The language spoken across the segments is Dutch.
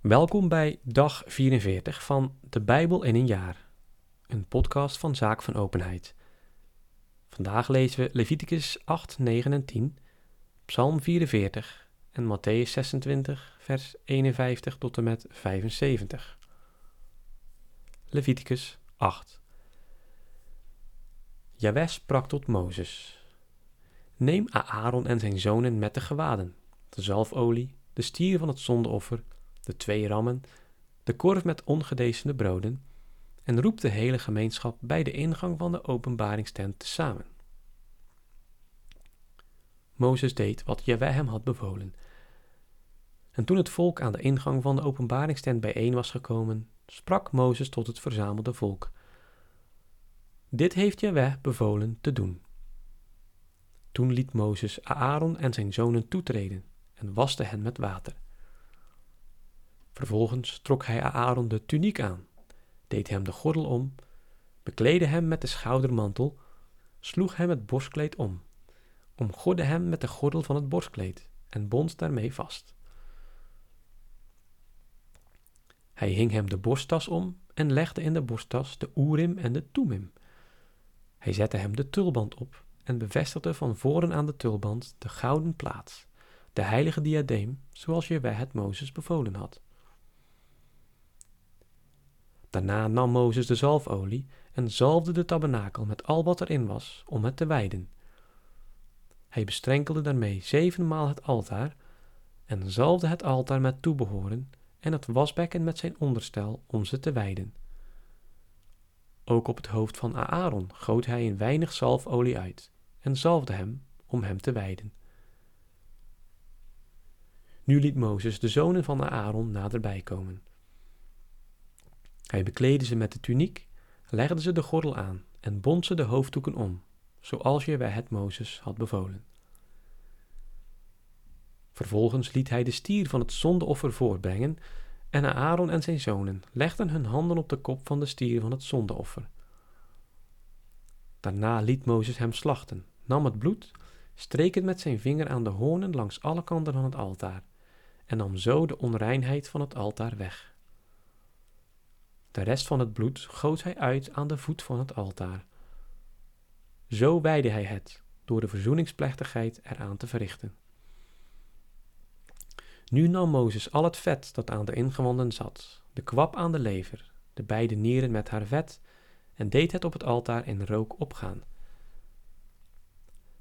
Welkom bij dag 44 van De Bijbel in een jaar, een podcast van Zaak van Openheid. Vandaag lezen we Leviticus 8, 9 en 10, Psalm 44 en Matthäus 26, vers 51 tot en met 75. Leviticus 8 Jawes sprak tot Mozes. Neem Aaron en zijn zonen met de gewaden, de zalfolie, de stier van het zondeoffer de twee rammen, de korf met ongedecende broden, en roept de hele gemeenschap bij de ingang van de openbaringstent samen. Mozes deed wat Jaweh hem had bevolen. En toen het volk aan de ingang van de openbaringstent bijeen was gekomen, sprak Mozes tot het verzamelde volk. Dit heeft Jaweh bevolen te doen. Toen liet Mozes Aaron en zijn zonen toetreden en waste hen met water. Vervolgens trok hij Aaron de tuniek aan, deed hem de gordel om, bekleedde hem met de schoudermantel, sloeg hem het borstkleed om, omgordde hem met de gordel van het borstkleed en bond daarmee vast. Hij hing hem de borsttas om en legde in de borsttas de oerim en de toemim. Hij zette hem de tulband op en bevestigde van voren aan de tulband de gouden plaats, de heilige diadeem, zoals je bij het Mozes bevolen had. Daarna nam Mozes de zalfolie en zalfde de tabernakel met al wat erin was, om het te wijden. Hij bestrenkelde daarmee zevenmaal het altaar en zalfde het altaar met toebehoren en het wasbekken met zijn onderstel om ze te wijden. Ook op het hoofd van Aaron goot hij een weinig zalfolie uit en zalfde hem om hem te wijden. Nu liet Mozes de zonen van Aaron naderbij komen. Hij bekleedde ze met de tuniek, legde ze de gordel aan en bond ze de hoofddoeken om, zoals je bij het Mozes had bevolen. Vervolgens liet hij de stier van het zondeoffer voorbrengen en Aaron en zijn zonen legden hun handen op de kop van de stier van het zondeoffer. Daarna liet Mozes hem slachten, nam het bloed, streek het met zijn vinger aan de hoornen langs alle kanten van het altaar en nam zo de onreinheid van het altaar weg. De rest van het bloed goot hij uit aan de voet van het altaar. Zo wijde hij het, door de verzoeningsplechtigheid eraan te verrichten. Nu nam Mozes al het vet dat aan de ingewanden zat, de kwap aan de lever, de beide nieren met haar vet, en deed het op het altaar in rook opgaan.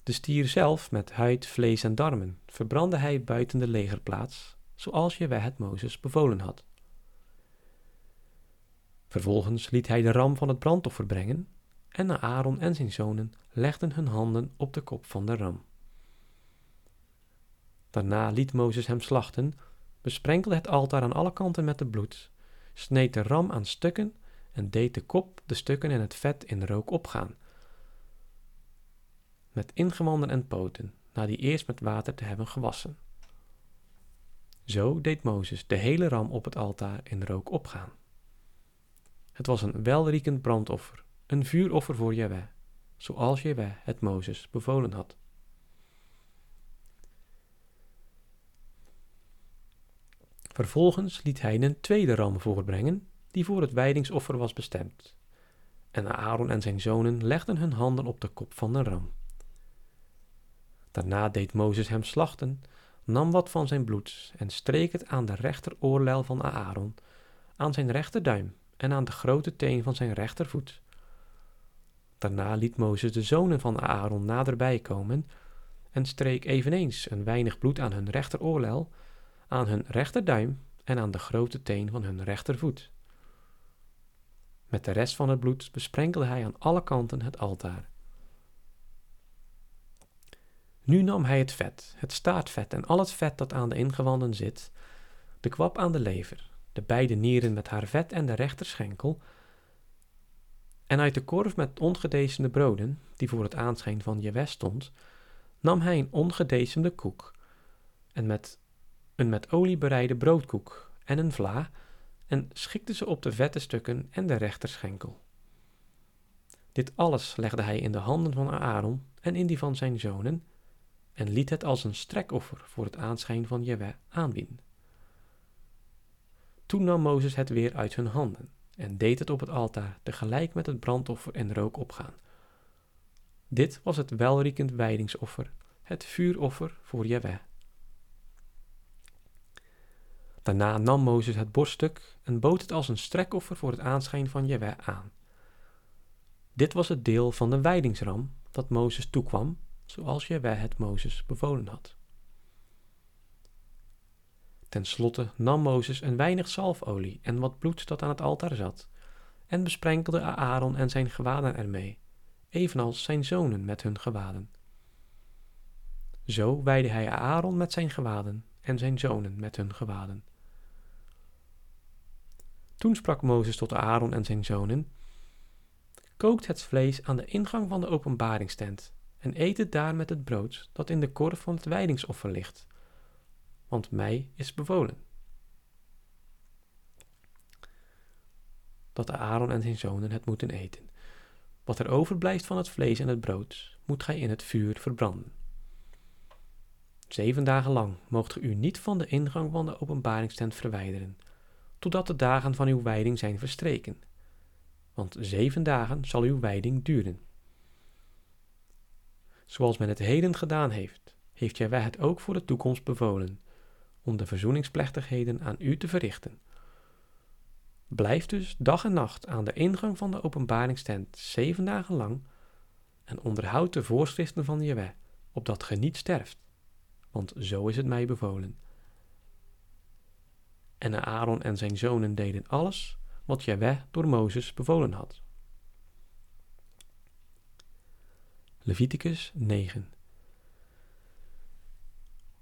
De stier zelf met huid, vlees en darmen verbrandde hij buiten de legerplaats, zoals je bij het Mozes bevolen had. Vervolgens liet hij de ram van het brandoffer brengen, en Aaron en zijn zonen legden hun handen op de kop van de ram. Daarna liet Mozes hem slachten, besprenkelde het altaar aan alle kanten met het bloed, sneed de ram aan stukken en deed de kop, de stukken en het vet in rook opgaan. Met ingewanden en poten, na die eerst met water te hebben gewassen. Zo deed Mozes de hele ram op het altaar in rook opgaan. Het was een welriekend brandoffer, een vuuroffer voor Jehovah, zoals Jehovah het Mozes bevolen had. Vervolgens liet hij een tweede ram voorbrengen, die voor het wijdingsoffer was bestemd. En Aaron en zijn zonen legden hun handen op de kop van de ram. Daarna deed Mozes hem slachten, nam wat van zijn bloed en streek het aan de rechteroorlel van Aaron, aan zijn rechterduim en aan de grote teen van zijn rechtervoet. Daarna liet Mozes de zonen van Aaron naderbij komen en streek eveneens een weinig bloed aan hun rechteroorlel, aan hun rechterduim en aan de grote teen van hun rechtervoet. Met de rest van het bloed besprenkelde hij aan alle kanten het altaar. Nu nam hij het vet, het staartvet en al het vet dat aan de ingewanden zit, de kwap aan de lever, de beide nieren met haar vet en de rechterschenkel, en uit de korf met ongedecemde broden, die voor het aanschijn van Jewe stond, nam hij een ongedecemde koek, en met een met olie bereide broodkoek en een vla, en schikte ze op de vette stukken en de rechterschenkel. Dit alles legde hij in de handen van Aaron en in die van zijn zonen, en liet het als een strekoffer voor het aanschijn van Jewe aanbieden. Toen nam Mozes het weer uit hun handen en deed het op het altaar tegelijk met het brandoffer en rook opgaan. Dit was het welriekend wijdingsoffer, het vuuroffer voor Jahweh. Daarna nam Mozes het borststuk en bood het als een strekoffer voor het aanschijn van Jahweh aan. Dit was het deel van de wijdingsram dat Mozes toekwam, zoals Jahweh het Mozes bevolen had. Ten slotte nam Mozes een weinig zalfolie en wat bloed dat aan het altaar zat, en besprenkelde Aaron en zijn gewaden ermee, evenals zijn zonen met hun gewaden. Zo wijde hij Aaron met zijn gewaden en zijn zonen met hun gewaden. Toen sprak Mozes tot Aaron en zijn zonen: Kookt het vlees aan de ingang van de openbaringstent en eet het daar met het brood dat in de korf van het wijdingsoffer ligt, want mij is bevolen. Dat Aaron en zijn zonen het moeten eten. Wat er overblijft van het vlees en het brood, moet gij in het vuur verbranden. Zeven dagen lang moogt u niet van de ingang van de openbaringstent verwijderen, totdat de dagen van uw wijding zijn verstreken. Want zeven dagen zal uw wijding duren. Zoals men het heden gedaan heeft, heeft wij het ook voor de toekomst bevolen, om de verzoeningsplechtigheden aan u te verrichten. Blijf dus dag en nacht aan de ingang van de openbaringstent zeven dagen lang en onderhoud de voorschriften van Jewe, opdat ge niet sterft, want zo is het mij bevolen. En Aaron en zijn zonen deden alles wat Jewe door Mozes bevolen had. Leviticus 9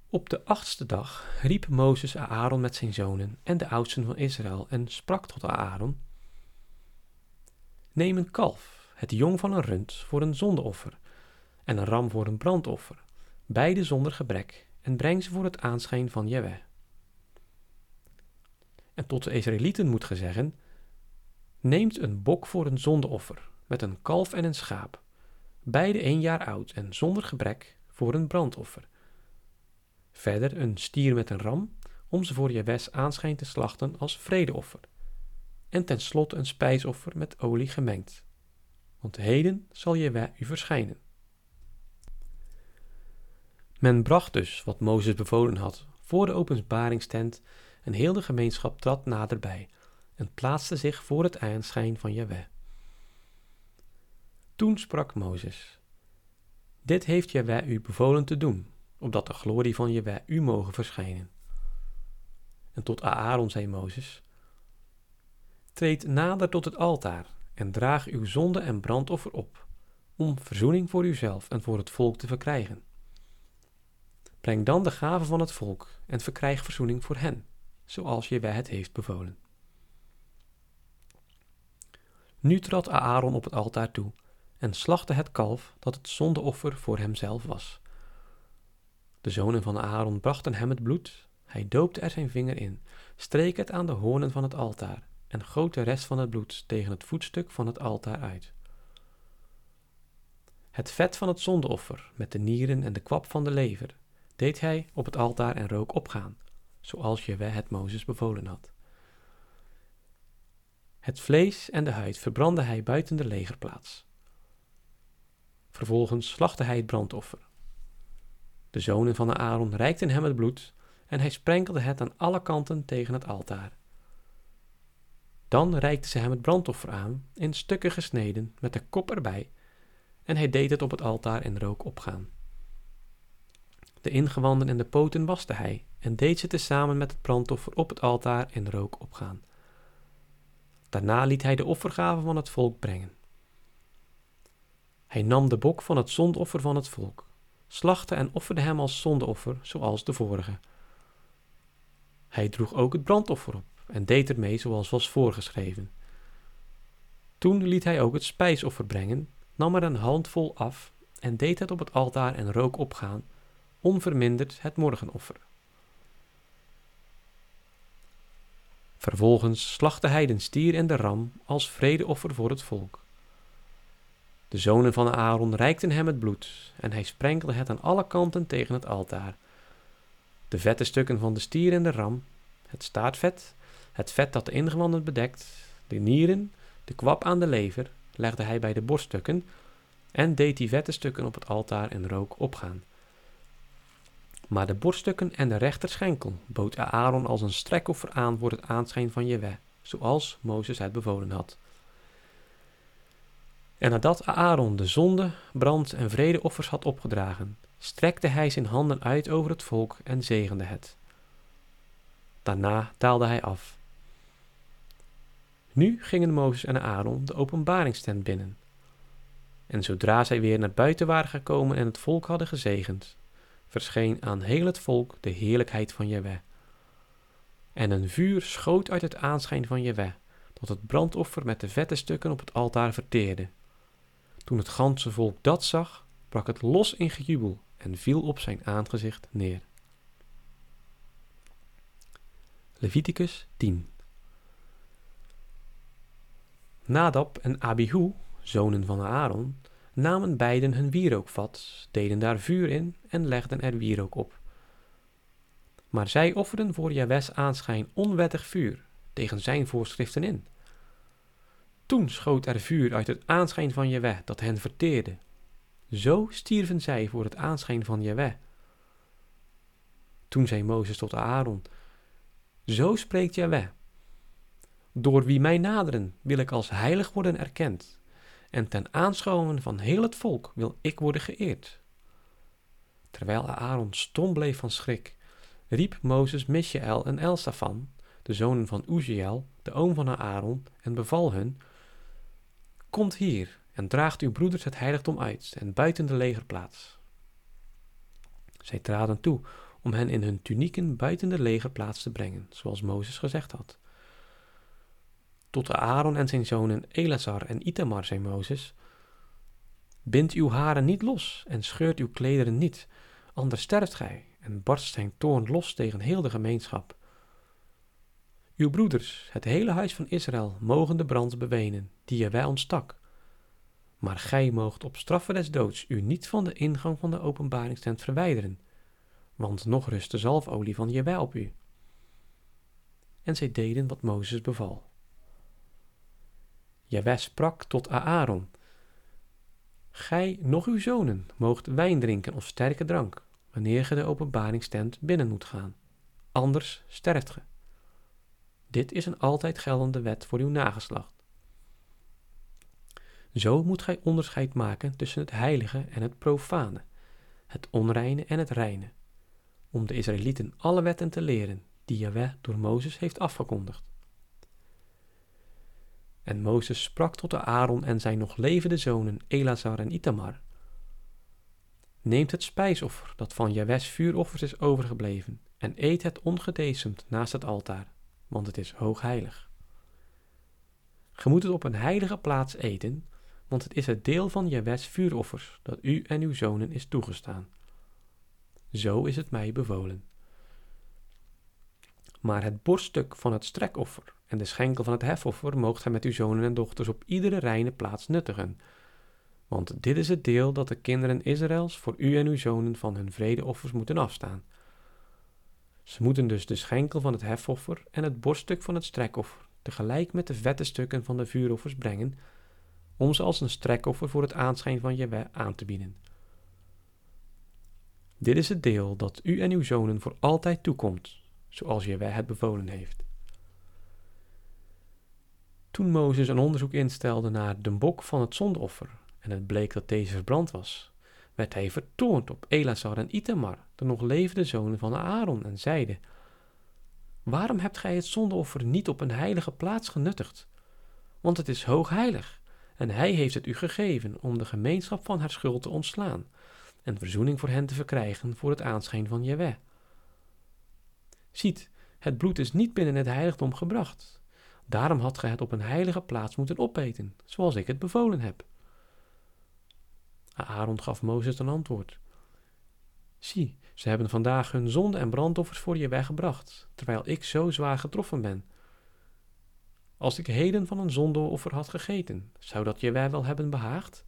Op de achtste dag riep Mozes Aaron met zijn zonen en de oudsten van Israël en sprak tot Aaron: Neem een kalf, het jong van een rund, voor een zondeoffer, en een ram voor een brandoffer, beide zonder gebrek, en breng ze voor het aanschijn van Jewe. En tot de Israëlieten moet ge zeggen: Neemt een bok voor een zondeoffer, met een kalf en een schaap, beide één jaar oud en zonder gebrek, voor een brandoffer. Verder een stier met een ram, om ze voor Jewes aanschijn te slachten als vredeoffer. En tenslotte een spijsoffer met olie gemengd. Want heden zal Jewe u verschijnen. Men bracht dus wat Mozes bevolen had voor de openbaringstent en heel de gemeenschap trad naderbij en plaatste zich voor het aanschijn van Jahweh. Toen sprak Mozes: Dit heeft Jahweh u bevolen te doen, opdat de glorie van Jahweh u mogen verschijnen. En tot Aaron zei Mozes: Treed nader tot het altaar en draag uw zonde en brandoffer op, om verzoening voor uzelf en voor het volk te verkrijgen. Breng dan de gave van het volk en verkrijg verzoening voor hen, zoals Jahweh het heeft bevolen. Nu trad Aaron op het altaar toe en slachtte het kalf dat het zondeoffer voor hemzelf was. De zonen van Aaron brachten hem het bloed, hij doopte er zijn vinger in, streek het aan de hoornen van het altaar en goot de rest van het bloed tegen het voetstuk van het altaar uit. Het vet van het zondeoffer met de nieren en de kwap van de lever deed hij op het altaar en rook opgaan, zoals Jewe het Mozes bevolen had. Het vlees en de huid verbrandde hij buiten de legerplaats. Vervolgens slachtte hij het brandoffer. De zonen van Aaron reikten hem het bloed en hij sprenkelde het aan alle kanten tegen het altaar. Dan reikten ze hem het brandoffer aan, in stukken gesneden, met de kop erbij, en hij deed het op het altaar in rook opgaan. De ingewanden en de poten waste hij en deed ze tezamen met het brandoffer op het altaar in rook opgaan. Daarna liet hij de offergave van het volk brengen. Hij nam de bok van het zondoffer van het volk, slachtte en offerde hem als zondeoffer, zoals de vorige. Hij droeg ook het brandoffer op en deed ermee zoals was voorgeschreven. Toen liet hij ook het spijsoffer brengen, nam er een handvol af en deed het op het altaar en rook opgaan, onverminderd het morgenoffer. Vervolgens slachtte hij den stier en de ram als vredeoffer voor het volk. De zonen van Aaron reikten hem het bloed en hij sprenkelde het aan alle kanten tegen het altaar. De vette stukken van de stier en de ram, het staartvet, Het vet dat de ingewanden bedekt, de nieren, de kwap aan de lever, legde hij bij de borststukken en deed die vette stukken op het altaar in rook opgaan. Maar de borststukken en de rechterschenkel bood Aaron als een strekoffer aan voor het aanschijn van Jewe, zoals Mozes het bevolen had. En nadat Aaron de zonde, brand en vredeoffers had opgedragen, strekte hij zijn handen uit over het volk en zegende het. Daarna taalde hij af. Nu gingen Mozes en Aaron de openbaringstent binnen. En zodra zij weer naar buiten waren gekomen en het volk hadden gezegend, verscheen aan heel het volk de heerlijkheid van Jewe. En een vuur schoot uit het aanschijn van Jewe, tot het brandoffer met de vette stukken op het altaar verteerde. Toen het ganse volk dat zag, brak het los in gejubel en viel op zijn aangezicht neer. Leviticus 10 Nadab en Abihu, zonen van Aaron, namen beiden hun wierookvat, deden daar vuur in en legden er wierook op. Maar zij offerden voor Jawes aanschijn onwettig vuur tegen zijn voorschriften in. Toen schoot er vuur uit het aanschijn van Jaweh dat hen verteerde. Zo stierven zij voor het aanschijn van Jaweh. Toen zei Mozes tot Aaron, Zo spreekt Jaweh. Door wie mij naderen wil ik als heilig worden erkend, en ten aanschouwen van heel het volk wil ik worden geëerd. Terwijl Aaron stom bleef van schrik, riep Mozes Misjael en Elsafan, de zonen van Uziel, de oom van Aaron, en beval hun, Komt hier en draagt uw broeders het heiligdom uit en buiten de legerplaats. Zij traden toe om hen in hun tunieken buiten de legerplaats te brengen, zoals Mozes gezegd had. Tot Aaron en zijn zonen Elazar en Itamar zei Mozes, Bind uw haren niet los en scheurt uw klederen niet, anders sterft gij en barst zijn toorn los tegen heel de gemeenschap. Uw broeders, het hele huis van Israël, mogen de brand bewenen, die je wij ontstak. Maar gij moogt op straffe des doods u niet van de ingang van de openbaringstent verwijderen, want nog rust de zalfolie van Jewij op u. En zij deden wat Mozes beval. Jewij sprak tot Aaron, Gij, nog uw zonen, moogt wijn drinken of sterke drank, wanneer ge de openbaringstent binnen moet gaan. Anders sterft ge. Dit is een altijd geldende wet voor uw nageslacht. Zo moet gij onderscheid maken tussen het heilige en het profane, het onreine en het reine, om de Israëlieten alle wetten te leren die Jahweh door Mozes heeft afgekondigd. En Mozes sprak tot de Aaron en zijn nog levende zonen Elazar en Itamar. Neemt het spijsoffer dat van Jahwes vuuroffers is overgebleven en eet het ongedecemd naast het altaar want het is hoogheilig. Ge moet het op een heilige plaats eten, want het is het deel van Jewes vuuroffers dat u en uw zonen is toegestaan. Zo is het mij bevolen. Maar het borststuk van het strekoffer en de schenkel van het hefoffer moogt gij met uw zonen en dochters op iedere reine plaats nuttigen. Want dit is het deel dat de kinderen Israëls voor u en uw zonen van hun vredeoffers moeten afstaan. Ze moeten dus de schenkel van het hefoffer en het borststuk van het strekoffer tegelijk met de vette stukken van de vuuroffers brengen, om ze als een strekoffer voor het aanschijn van Jewe aan te bieden. Dit is het deel dat u en uw zonen voor altijd toekomt, zoals Jewe het bevolen heeft. Toen Mozes een onderzoek instelde naar de bok van het zondoffer en het bleek dat deze verbrand was, werd hij vertoond op Elazar en Itamar, de nog levende zonen van Aaron, en zeide: Waarom hebt gij het zondeoffer niet op een heilige plaats genuttigd? Want het is hoogheilig, en hij heeft het u gegeven om de gemeenschap van haar schuld te ontslaan en verzoening voor hen te verkrijgen voor het aanschijn van Jewe. Ziet, het bloed is niet binnen het heiligdom gebracht. Daarom had gij het op een heilige plaats moeten opeten, zoals ik het bevolen heb. Aaron gaf Mozes een antwoord. Zie, ze hebben vandaag hun zonde en brandoffers voor je weggebracht, terwijl ik zo zwaar getroffen ben. Als ik heden van een zondeoffer had gegeten, zou dat je wij wel hebben behaagd?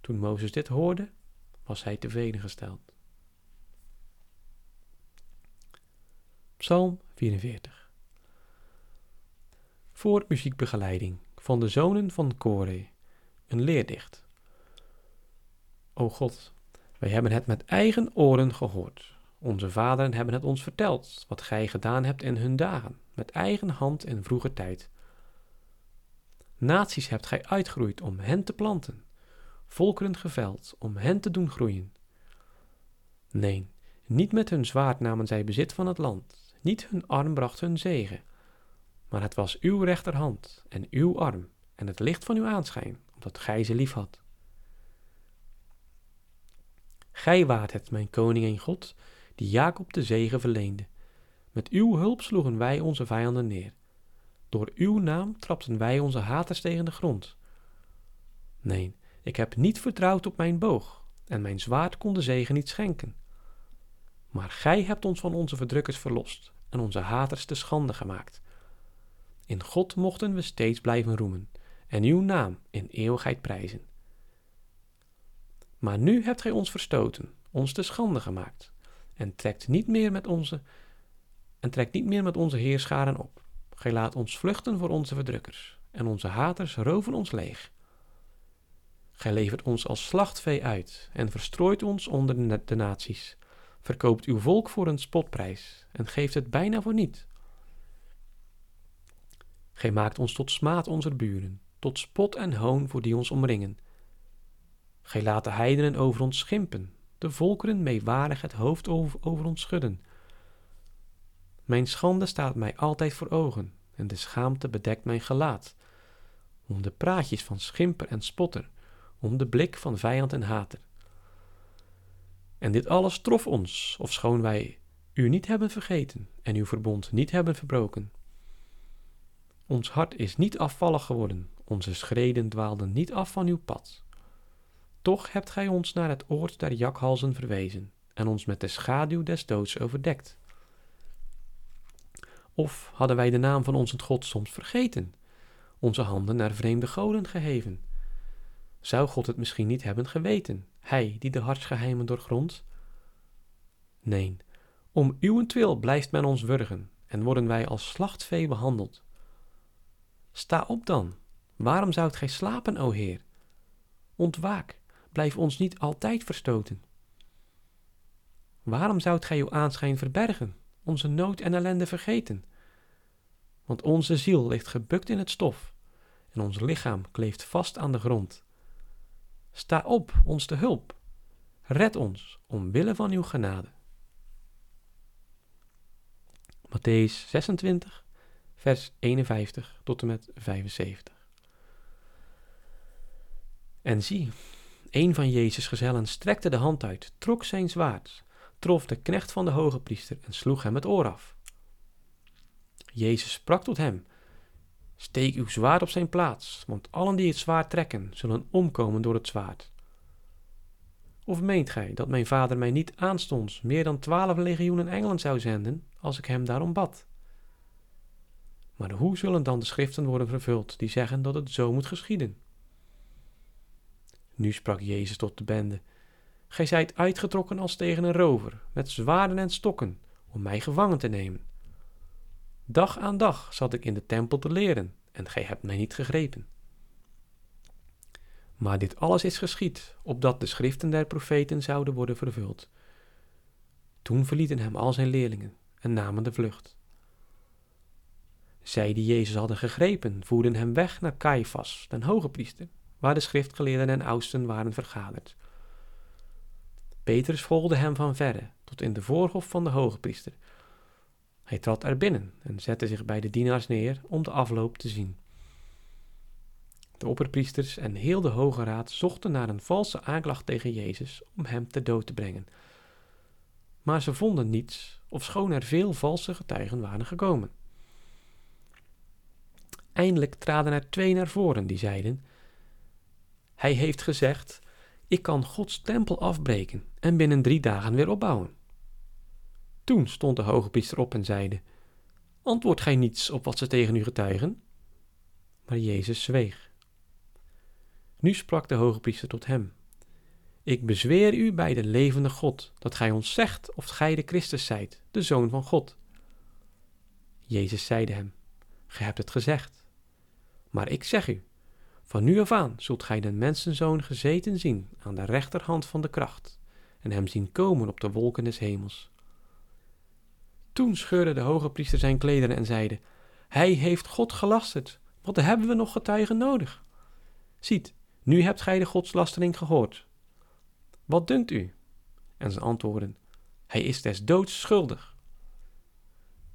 Toen Mozes dit hoorde, was hij tevreden gesteld. Psalm 44 voor muziekbegeleiding van de zonen van Kore, een leerdicht. O God, wij hebben het met eigen oren gehoord. Onze vaderen hebben het ons verteld, wat gij gedaan hebt in hun dagen, met eigen hand in vroeger tijd. Naties hebt gij uitgeroeid om hen te planten, volkeren geveld om hen te doen groeien. Nee, niet met hun zwaard namen zij bezit van het land, niet hun arm bracht hun zegen, maar het was uw rechterhand en uw arm en het licht van uw aanschijn, omdat gij ze lief had. Gij waart het, mijn koning en God, die Jacob de zegen verleende. Met uw hulp sloegen wij onze vijanden neer. Door uw naam trapten wij onze haters tegen de grond. Nee, ik heb niet vertrouwd op mijn boog, en mijn zwaard kon de zegen niet schenken. Maar gij hebt ons van onze verdrukkers verlost en onze haters te schande gemaakt. In God mochten we steeds blijven roemen en uw naam in eeuwigheid prijzen. Maar nu hebt gij ons verstoten, ons te schande gemaakt, en trekt niet meer met onze en trekt niet meer met onze heerscharen op. Gij laat ons vluchten voor onze verdrukkers, en onze haters roven ons leeg. Gij levert ons als slachtvee uit en verstrooit ons onder de naties. Verkoopt uw volk voor een spotprijs en geeft het bijna voor niet. Gij maakt ons tot smaad onze buren, tot spot en hoon voor die ons omringen. Gij laat de heidenen over ons schimpen, de volkeren meewarig het hoofd over, ons schudden. Mijn schande staat mij altijd voor ogen, en de schaamte bedekt mijn gelaat. Om de praatjes van schimper en spotter, om de blik van vijand en hater. En dit alles trof ons, ofschoon wij u niet hebben vergeten en uw verbond niet hebben verbroken. Ons hart is niet afvallig geworden, onze schreden dwaalden niet af van uw pad. Toch hebt gij ons naar het oord der jakhalzen verwezen en ons met de schaduw des doods overdekt. Of hadden wij de naam van onze God soms vergeten, onze handen naar vreemde goden geheven? Zou God het misschien niet hebben geweten, hij die de hartsgeheimen doorgrondt? Nee, om uwentwil blijft men ons wurgen en worden wij als slachtvee behandeld. Sta op dan, waarom zoudt gij slapen, o Heer? Ontwaak, blijf ons niet altijd verstoten. Waarom zoudt gij uw aanschijn verbergen, onze nood en ellende vergeten? Want onze ziel ligt gebukt in het stof en ons lichaam kleeft vast aan de grond. Sta op, ons te hulp. Red ons, omwille van uw genade. Matthäus 26, vers 51 tot en met 75. En zie, een van Jezus' gezellen strekte de hand uit, trok zijn zwaard, trof de knecht van de hoge priester en sloeg hem het oor af. Jezus sprak tot hem: Steek uw zwaard op zijn plaats, want allen die het zwaard trekken, zullen omkomen door het zwaard. Of meent gij dat mijn vader mij niet aanstonds meer dan twaalf legioenen engelen zou zenden, als ik hem daarom bad? Maar hoe zullen dan de schriften worden vervuld die zeggen dat het zo moet geschieden? Nu sprak Jezus tot de bende: Gij zijt uitgetrokken als tegen een rover, met zwaarden en stokken, om mij gevangen te nemen. Dag aan dag zat ik in de tempel te leren, en gij hebt mij niet gegrepen. Maar dit alles is geschied, opdat de schriften der profeten zouden worden vervuld. Toen verlieten hem al zijn leerlingen en namen de vlucht. Zij die Jezus hadden gegrepen, voerden hem weg naar Caiaphas, den hoge priester, waar de schriftgeleerden en oudsten waren vergaderd. Petrus volgde hem van verre, tot in de voorhof van de hoge priester. Hij trad er binnen en zette zich bij de dienaars neer om de afloop te zien. De opperpriesters en heel de Hoge Raad zochten naar een valse aanklacht tegen Jezus om hem ter dood te brengen. Maar ze vonden niets, ofschoon er veel valse getuigen waren gekomen. Eindelijk traden er twee naar voren die zeiden: Hij heeft gezegd: Ik kan Gods tempel afbreken en binnen drie dagen weer opbouwen. Toen stond de hoge priester op en zeide: Antwoord gij niets op wat ze tegen u getuigen? Maar Jezus zweeg. Nu sprak de hoge priester tot hem: Ik bezweer u bij de levende God dat gij ons zegt of gij de Christus zijt, de Zoon van God. Jezus zeide hem: Gij hebt het gezegd Maar ik zeg u, van nu af aan zult gij de mensenzoon gezeten zien aan de rechterhand van de kracht en hem zien komen op de wolken des hemels. Toen scheurde de hoge priester zijn klederen en zeide, Hij heeft God gelasterd, wat hebben we nog getuigen nodig? Ziet, nu hebt gij de godslastering gehoord. Wat dunkt u? En ze antwoorden, Hij is des doods schuldig.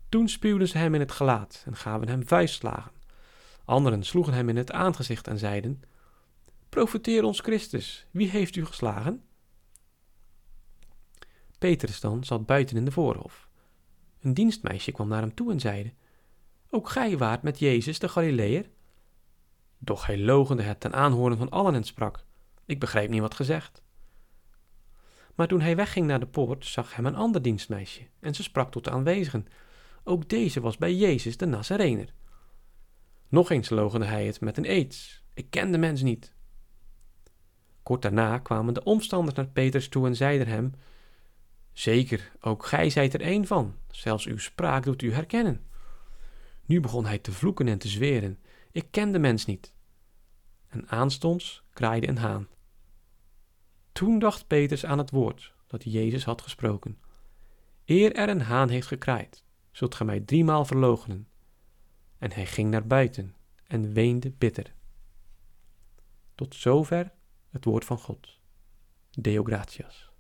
Toen spuwden ze hem in het gelaat en gaven hem vuistslagen. Anderen sloegen hem in het aangezicht en zeiden, Profeteer ons Christus, wie heeft u geslagen? Petrus dan zat buiten in de voorhof. Een dienstmeisje kwam naar hem toe en zeide, Ook gij waart met Jezus de Galileër? Doch hij logende het ten aanhoren van allen en sprak, Ik begrijp niet wat gezegd. Maar toen hij wegging naar de poort, zag hem een ander dienstmeisje, en ze sprak tot de aanwezigen, Ook deze was bij Jezus de Nazarener. Nog eens logende hij het met een eed, Ik ken de mens niet. Kort daarna kwamen de omstanders naar Petrus toe en zeiden hem, Zeker, ook gij zijt er een van, zelfs uw spraak doet u herkennen. Nu begon hij te vloeken en te zweren, ik ken de mens niet. En aanstonds kraaide een haan. Toen dacht Petrus aan het woord dat Jezus had gesproken. Eer er een haan heeft gekraaid, zult gij mij driemaal verloochenen. En hij ging naar buiten en weende bitter. Tot zover het woord van God. Deo gratias.